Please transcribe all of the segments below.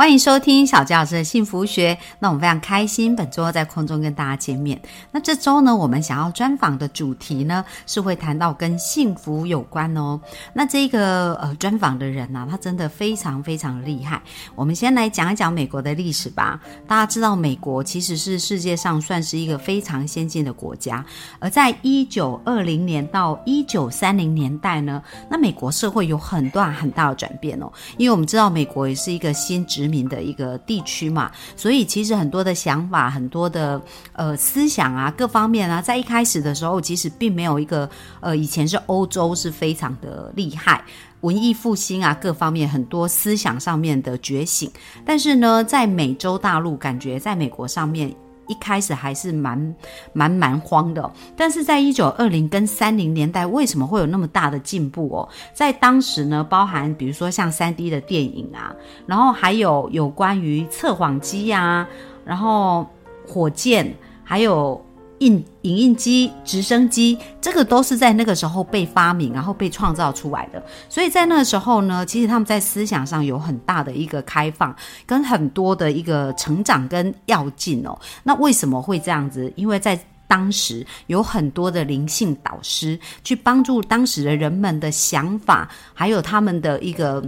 欢迎收听小佳老师的幸福学。那我们非常开心，本周在空中跟大家见面。那这周呢，我们想要专访的主题呢，是会谈到跟幸福有关哦。那这个呃专访的人呢，他真的非常非常厉害。我们先来讲一讲美国的历史吧。大家知道，美国其实是世界上算是一个非常先进的国家。而在一九二零年到一九三零年代呢，那美国社会有很大很大的转变哦。因为我们知道，美国也是一个新殖民的一个地区嘛，所以其实很多的想法、很多的呃思想啊，各方面啊，在一开始的时候，其实并没有一个呃，以前是欧洲是非常的厉害，文艺复兴啊，各方面很多思想上面的觉醒，但是呢，在美洲大陆，感觉在美国上面。一开始还是蛮蛮蛮慌的，但是在一九二零跟三零年代，为什么会有那么大的进步哦？在当时呢，包含比如说像三 D 的电影啊，然后还有有关于测谎机呀，然后火箭，还有。印影印机、直升机，这个都是在那个时候被发明，然后被创造出来的。所以在那个时候呢，其实他们在思想上有很大的一个开放，跟很多的一个成长跟要进哦。那为什么会这样子？因为在当时有很多的灵性导师去帮助当时的人们的想法，还有他们的一个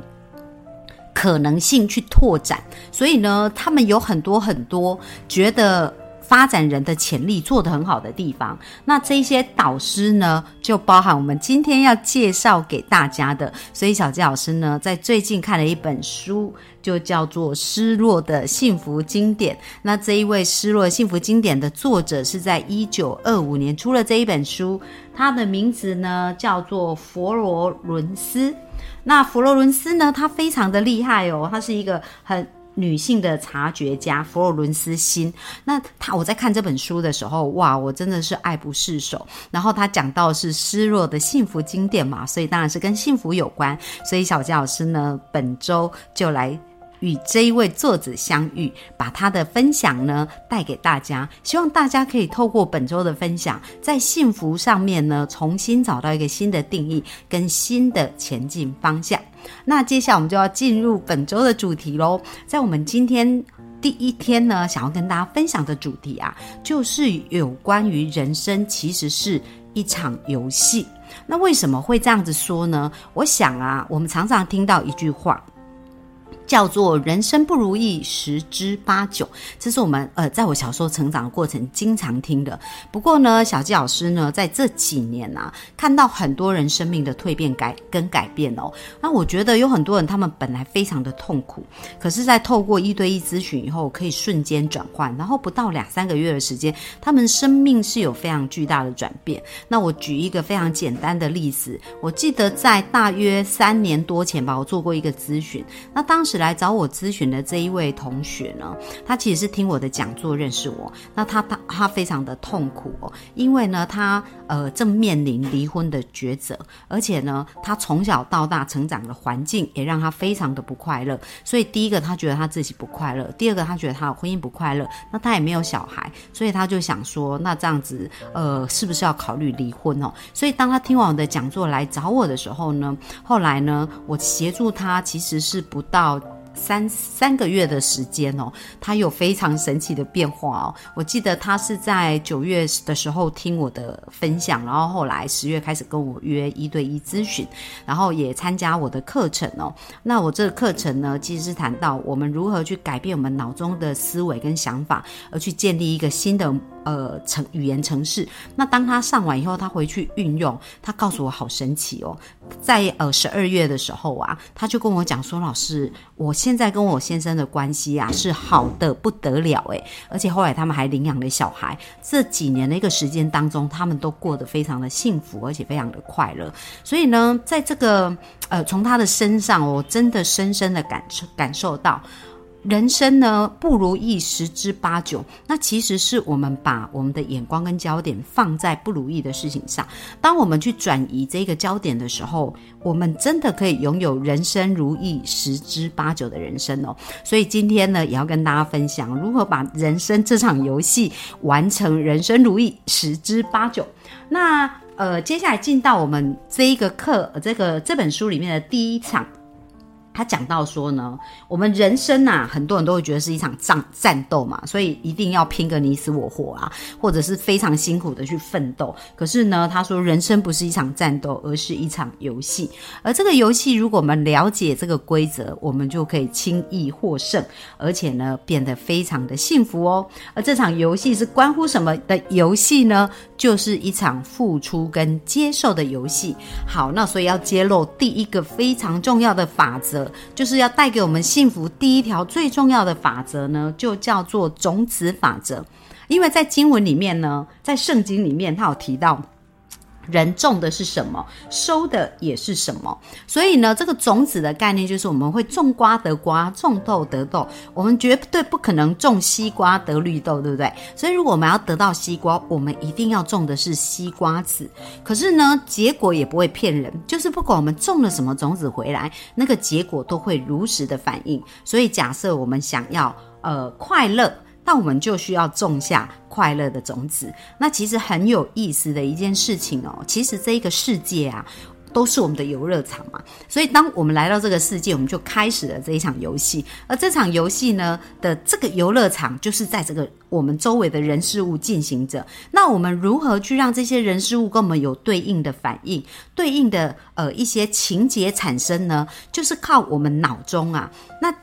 可能性去拓展。所以呢，他们有很多很多觉得。发展人的潜力做得很好的地方，那这些导师呢，就包含我们今天要介绍给大家的。所以小杰老师呢，在最近看了一本书，就叫做《失落的幸福经典》。那这一位《失落幸福经典》的作者是在一九二五年出了这一本书，他的名字呢叫做佛罗伦斯。那佛罗伦斯呢，他非常的厉害哦，他是一个很。女性的察觉家佛罗伦斯心，那他我在看这本书的时候，哇，我真的是爱不释手。然后他讲到是失落的幸福经典嘛，所以当然是跟幸福有关。所以小杰老师呢，本周就来。与这一位作者相遇，把他的分享呢带给大家，希望大家可以透过本周的分享，在幸福上面呢重新找到一个新的定义跟新的前进方向。那接下来我们就要进入本周的主题喽。在我们今天第一天呢，想要跟大家分享的主题啊，就是有关于人生其实是一场游戏。那为什么会这样子说呢？我想啊，我们常常听到一句话。叫做人生不如意十之八九，这是我们呃，在我小时候成长的过程经常听的。不过呢，小纪老师呢，在这几年啊，看到很多人生命的蜕变改跟改变哦。那我觉得有很多人，他们本来非常的痛苦，可是，在透过一对一咨询以后，可以瞬间转换，然后不到两三个月的时间，他们生命是有非常巨大的转变。那我举一个非常简单的例子，我记得在大约三年多前吧，我做过一个咨询，那当时。来找我咨询的这一位同学呢，他其实是听我的讲座认识我。那他他他非常的痛苦哦，因为呢，他呃正面临离婚的抉择，而且呢，他从小到大成长的环境也让他非常的不快乐。所以第一个他觉得他自己不快乐，第二个他觉得他的婚姻不快乐。那他也没有小孩，所以他就想说，那这样子呃，是不是要考虑离婚哦？所以当他听完我的讲座来找我的时候呢，后来呢，我协助他其实是不到。三三个月的时间哦，他有非常神奇的变化哦。我记得他是在九月的时候听我的分享，然后后来十月开始跟我约一对一咨询，然后也参加我的课程哦。那我这个课程呢，其实是谈到我们如何去改变我们脑中的思维跟想法，而去建立一个新的。呃，城语言城市。那当他上完以后，他回去运用，他告诉我好神奇哦。在呃十二月的时候啊，他就跟我讲说：“老师，我现在跟我先生的关系啊是好的不得了诶，而且后来他们还领养了小孩。这几年的一个时间当中，他们都过得非常的幸福，而且非常的快乐。所以呢，在这个呃从他的身上，我真的深深的感受感受到。”人生呢不如意十之八九，那其实是我们把我们的眼光跟焦点放在不如意的事情上。当我们去转移这个焦点的时候，我们真的可以拥有人生如意十之八九的人生哦。所以今天呢，也要跟大家分享如何把人生这场游戏完成人生如意十之八九。那呃，接下来进到我们这一个课，这个这本书里面的第一场。他讲到说呢，我们人生呐，很多人都会觉得是一场战战斗嘛，所以一定要拼个你死我活啊，或者是非常辛苦的去奋斗。可是呢，他说人生不是一场战斗，而是一场游戏。而这个游戏，如果我们了解这个规则，我们就可以轻易获胜，而且呢，变得非常的幸福哦。而这场游戏是关乎什么的游戏呢？就是一场付出跟接受的游戏。好，那所以要揭露第一个非常重要的法则。就是要带给我们幸福。第一条最重要的法则呢，就叫做种子法则。因为在经文里面呢，在圣经里面，他有提到。人种的是什么，收的也是什么。所以呢，这个种子的概念就是我们会种瓜得瓜，种豆得豆。我们绝对不可能种西瓜得绿豆，对不对？所以如果我们要得到西瓜，我们一定要种的是西瓜籽。可是呢，结果也不会骗人，就是不管我们种了什么种子回来，那个结果都会如实的反应。所以假设我们想要呃快乐。那我们就需要种下快乐的种子。那其实很有意思的一件事情哦。其实这一个世界啊，都是我们的游乐场嘛。所以当我们来到这个世界，我们就开始了这一场游戏。而这场游戏呢的这个游乐场，就是在这个我们周围的人事物进行着。那我们如何去让这些人事物跟我们有对应的反应、对应的呃一些情节产生呢？就是靠我们脑中啊。那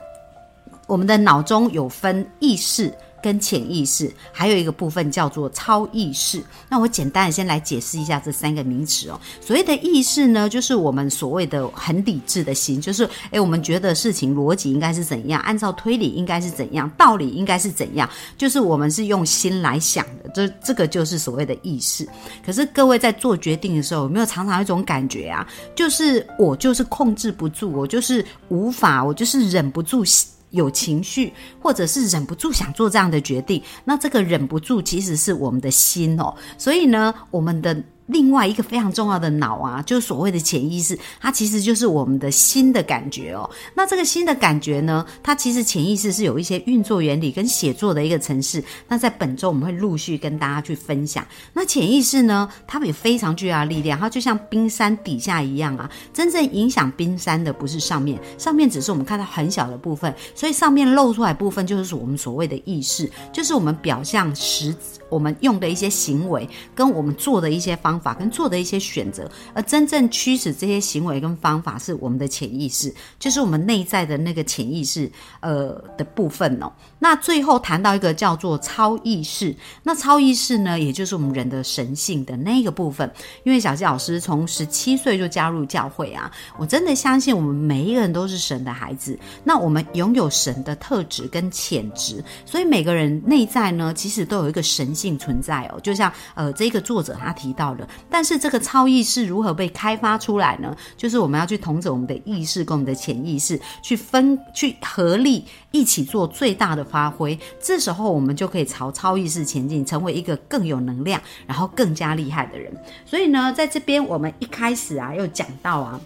我们的脑中有分意识。跟潜意识还有一个部分叫做超意识。那我简单的先来解释一下这三个名词哦。所谓的意识呢，就是我们所谓的很理智的心，就是诶，我们觉得事情逻辑应该是怎样，按照推理应该是怎样，道理应该是怎样，就是我们是用心来想的。这这个就是所谓的意识。可是各位在做决定的时候，有没有常常一种感觉啊？就是我就是控制不住，我就是无法，我就是忍不住。有情绪，或者是忍不住想做这样的决定，那这个忍不住其实是我们的心哦，所以呢，我们的。另外一个非常重要的脑啊，就是所谓的潜意识，它其实就是我们的心的感觉哦。那这个心的感觉呢，它其实潜意识是有一些运作原理跟写作的一个程式。那在本周我们会陆续跟大家去分享。那潜意识呢，它有非常巨大的力量，它就像冰山底下一样啊。真正影响冰山的不是上面，上面只是我们看到很小的部分，所以上面露出来部分就是我们所谓的意识，就是我们表象实。我们用的一些行为，跟我们做的一些方法，跟做的一些选择，而真正驱使这些行为跟方法是我们的潜意识，就是我们内在的那个潜意识，呃的部分哦。那最后谈到一个叫做超意识，那超意识呢，也就是我们人的神性的那个部分。因为小纪老师从十七岁就加入教会啊，我真的相信我们每一个人都是神的孩子。那我们拥有神的特质跟潜质，所以每个人内在呢，其实都有一个神性存在哦。就像呃这个作者他提到的，但是这个超意识如何被开发出来呢？就是我们要去同着我们的意识跟我们的潜意识去分去合力一起做最大的。发挥，这时候我们就可以朝超意识前进，成为一个更有能量，然后更加厉害的人。所以呢，在这边我们一开始啊，又讲到啊，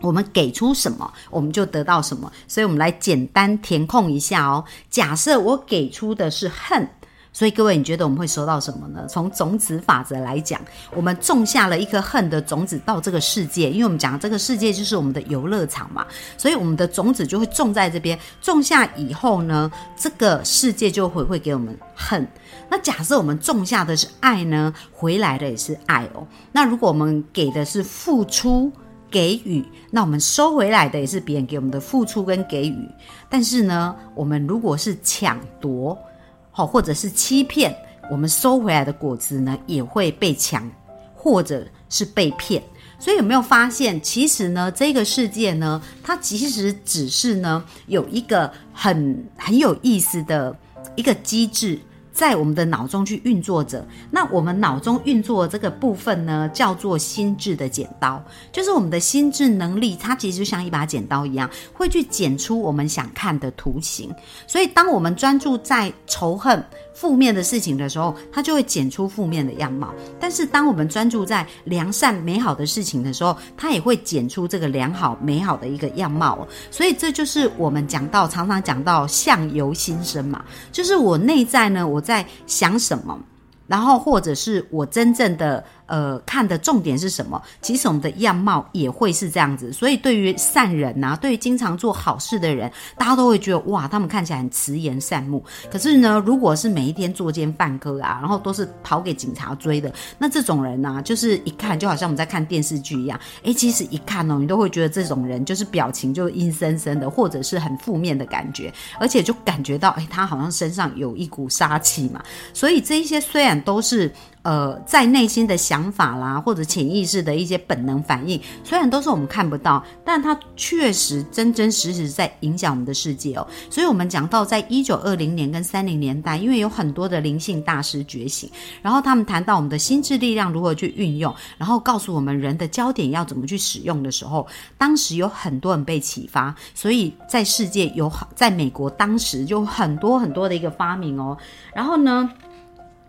我们给出什么，我们就得到什么。所以，我们来简单填空一下哦。假设我给出的是恨。所以各位，你觉得我们会收到什么呢？从种子法则来讲，我们种下了一颗恨的种子到这个世界，因为我们讲这个世界就是我们的游乐场嘛，所以我们的种子就会种在这边。种下以后呢，这个世界就会会给我们恨。那假设我们种下的是爱呢，回来的也是爱哦。那如果我们给的是付出给予，那我们收回来的也是别人给我们的付出跟给予。但是呢，我们如果是抢夺。好，或者是欺骗，我们收回来的果子呢，也会被抢，或者是被骗。所以有没有发现，其实呢，这个世界呢，它其实只是呢，有一个很很有意思的一个机制，在我们的脑中去运作着。那我们脑中运作的这个部分呢，叫做心智的剪刀，就是我们的心智能力，它其实就像一把剪刀一样，会去剪出我们想看的图形。所以，当我们专注在仇恨。负面的事情的时候，它就会剪出负面的样貌。但是，当我们专注在良善美好的事情的时候，它也会剪出这个良好美好的一个样貌。所以，这就是我们讲到常常讲到相由心生嘛，就是我内在呢，我在想什么，然后或者是我真正的。呃，看的重点是什么？其实我们的样貌也会是这样子，所以对于善人呐，对于经常做好事的人，大家都会觉得哇，他们看起来很慈颜善目。可是呢，如果是每一天作奸犯科啊，然后都是跑给警察追的，那这种人呢，就是一看就好像我们在看电视剧一样。诶，其实一看哦，你都会觉得这种人就是表情就阴森森的，或者是很负面的感觉，而且就感觉到诶，他好像身上有一股杀气嘛。所以这一些虽然都是。呃，在内心的想法啦，或者潜意识的一些本能反应，虽然都是我们看不到，但它确实真真实实在影响我们的世界哦。所以，我们讲到在一九二零年跟三零年代，因为有很多的灵性大师觉醒，然后他们谈到我们的心智力量如何去运用，然后告诉我们人的焦点要怎么去使用的时候，当时有很多人被启发，所以在世界有好，在美国当时就很多很多的一个发明哦。然后呢？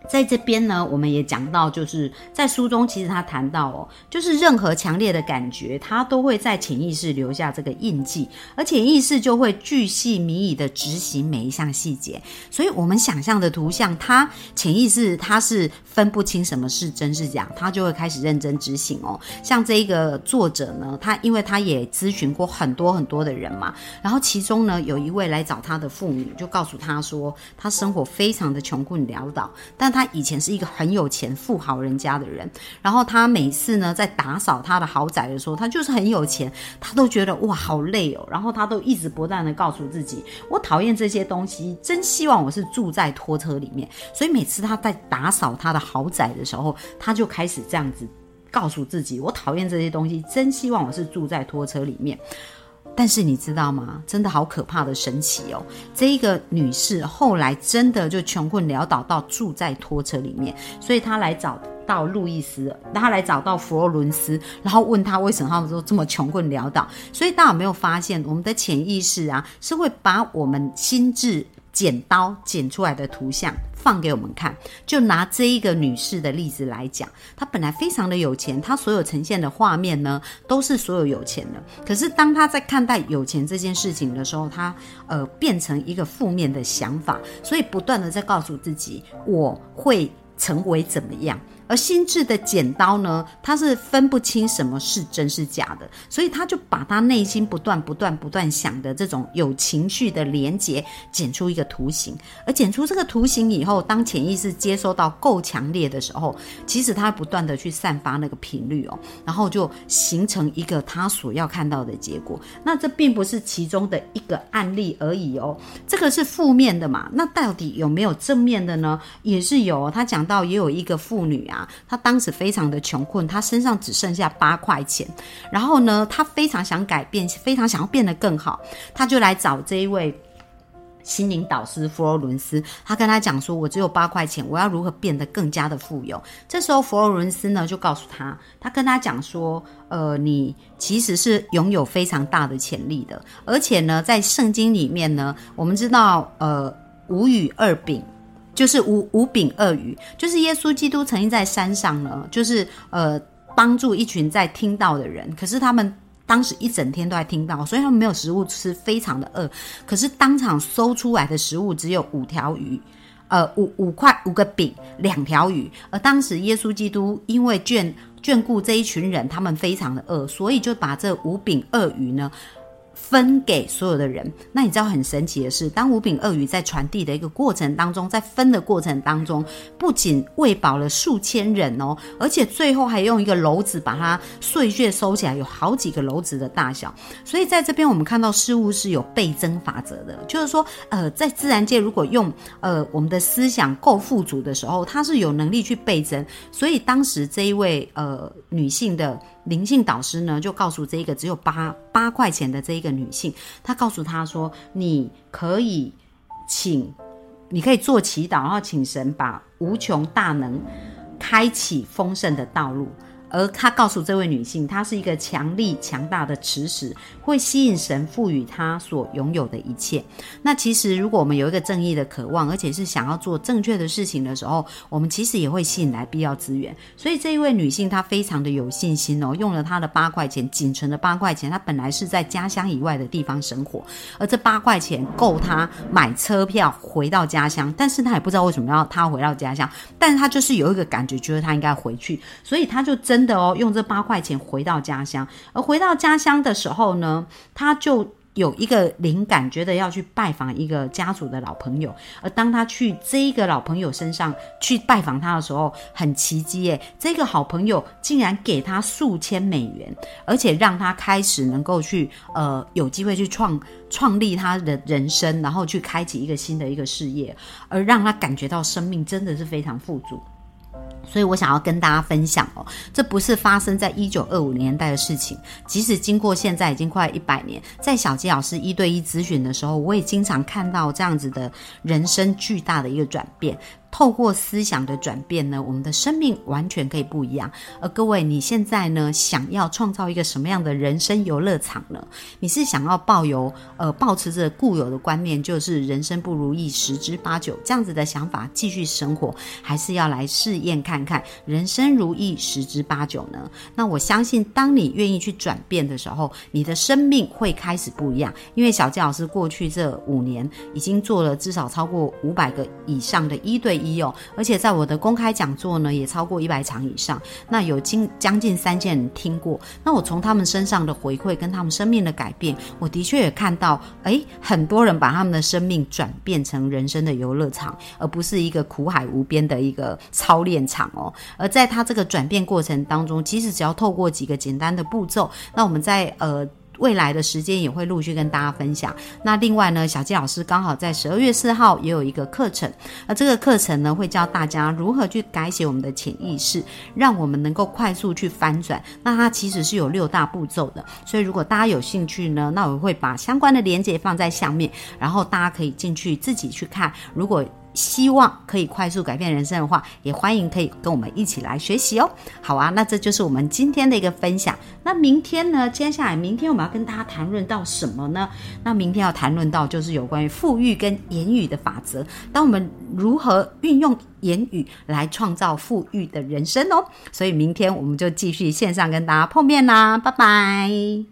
在这边呢，我们也讲到，就是在书中，其实他谈到哦，就是任何强烈的感觉，它都会在潜意识留下这个印记，而潜意识就会巨细靡遗的执行每一项细节。所以，我们想象的图像，它潜意识它是分不清什么是真是假，它就会开始认真执行哦。像这一个作者呢，他因为他也咨询过很多很多的人嘛，然后其中呢，有一位来找他的妇女，就告诉他说，他生活非常的穷困潦倒，但他以前是一个很有钱富豪人家的人，然后他每次呢在打扫他的豪宅的时候，他就是很有钱，他都觉得哇好累哦，然后他都一直不断的告诉自己，我讨厌这些东西，真希望我是住在拖车里面。所以每次他在打扫他的豪宅的时候，他就开始这样子告诉自己，我讨厌这些东西，真希望我是住在拖车里面。但是你知道吗？真的好可怕的神奇哦！这一个女士后来真的就穷困潦倒到住在拖车里面，所以她来找到路易斯，她来找到佛罗伦斯，然后问他为什么他们说这么穷困潦倒。所以大家有没有发现，我们的潜意识啊，是会把我们心智。剪刀剪出来的图像放给我们看，就拿这一个女士的例子来讲，她本来非常的有钱，她所有呈现的画面呢，都是所有有钱的。可是当她在看待有钱这件事情的时候，她呃变成一个负面的想法，所以不断的在告诉自己，我会成为怎么样。而心智的剪刀呢，它是分不清什么是真是假的，所以他就把他内心不断、不断、不断想的这种有情绪的连接剪出一个图形。而剪出这个图形以后，当潜意识接收到够强烈的时候，其实它不断的去散发那个频率哦，然后就形成一个他所要看到的结果。那这并不是其中的一个案例而已哦，这个是负面的嘛？那到底有没有正面的呢？也是有。他讲到也有一个妇女啊。他当时非常的穷困，他身上只剩下八块钱。然后呢，他非常想改变，非常想要变得更好，他就来找这一位心灵导师佛罗伦斯。他跟他讲说：“我只有八块钱，我要如何变得更加的富有？”这时候佛罗伦斯呢就告诉他，他跟他讲说：“呃，你其实是拥有非常大的潜力的，而且呢，在圣经里面呢，我们知道，呃，无语二饼。”就是五五饼鳄鱼，就是耶稣基督曾经在山上呢，就是呃帮助一群在听到的人，可是他们当时一整天都在听到，所以他们没有食物吃，非常的饿。可是当场搜出来的食物只有五条鱼，呃五五块五个饼，两条鱼。而当时耶稣基督因为眷眷顾这一群人，他们非常的饿，所以就把这五饼鳄鱼呢。分给所有的人，那你知道很神奇的是，当五饼鳄鱼在传递的一个过程当中，在分的过程当中，不仅喂饱了数千人哦，而且最后还用一个篓子把它碎屑收起来，有好几个篓子的大小。所以在这边我们看到事物是有倍增法则的，就是说，呃，在自然界如果用呃我们的思想够富足的时候，它是有能力去倍增。所以当时这一位呃女性的。灵性导师呢，就告诉这一个只有八八块钱的这一个女性，她告诉她说：“你可以请你可以做祈祷，然后请神把无穷大能开启丰盛的道路。而他告诉这位女性，她是一个强力、强大的磁石，会吸引神赋予她所拥有的一切。那其实，如果我们有一个正义的渴望，而且是想要做正确的事情的时候，我们其实也会吸引来必要资源。所以这一位女性她非常的有信心哦，用了她的八块钱，仅存的八块钱，她本来是在家乡以外的地方生活，而这八块钱够她买车票回到家乡。但是她也不知道为什么要她回到家乡，但是她就是有一个感觉，觉得她应该回去，所以她就真。真的哦，用这八块钱回到家乡，而回到家乡的时候呢，他就有一个灵感，觉得要去拜访一个家族的老朋友。而当他去这一个老朋友身上去拜访他的时候，很奇迹耶，这个好朋友竟然给他数千美元，而且让他开始能够去呃有机会去创创立他的人生，然后去开启一个新的一个事业，而让他感觉到生命真的是非常富足。所以我想要跟大家分享哦，这不是发生在一九二五年代的事情，即使经过现在已经快一百年，在小鸡老师一对一咨询的时候，我也经常看到这样子的人生巨大的一个转变。透过思想的转变呢，我们的生命完全可以不一样。而各位，你现在呢，想要创造一个什么样的人生游乐场呢？你是想要抱有呃，保持着固有的观念，就是人生不如意十之八九这样子的想法继续生活，还是要来试验看看人生如意十之八九呢？那我相信，当你愿意去转变的时候，你的生命会开始不一样。因为小纪老师过去这五年已经做了至少超过五百个以上的一对。一有，而且在我的公开讲座呢，也超过一百场以上。那有近将近三千人听过。那我从他们身上的回馈跟他们生命的改变，我的确也看到，哎，很多人把他们的生命转变成人生的游乐场，而不是一个苦海无边的一个操练场哦。而在他这个转变过程当中，其实只要透过几个简单的步骤，那我们在呃。未来的时间也会陆续跟大家分享。那另外呢，小纪老师刚好在十二月四号也有一个课程，那这个课程呢会教大家如何去改写我们的潜意识，让我们能够快速去翻转。那它其实是有六大步骤的，所以如果大家有兴趣呢，那我会把相关的链接放在下面，然后大家可以进去自己去看。如果希望可以快速改变人生的话，也欢迎可以跟我们一起来学习哦。好啊，那这就是我们今天的一个分享。那明天呢？接下来明天我们要跟大家谈论到什么呢？那明天要谈论到就是有关于富裕跟言语的法则。当我们如何运用言语来创造富裕的人生哦？所以明天我们就继续线上跟大家碰面啦，拜拜。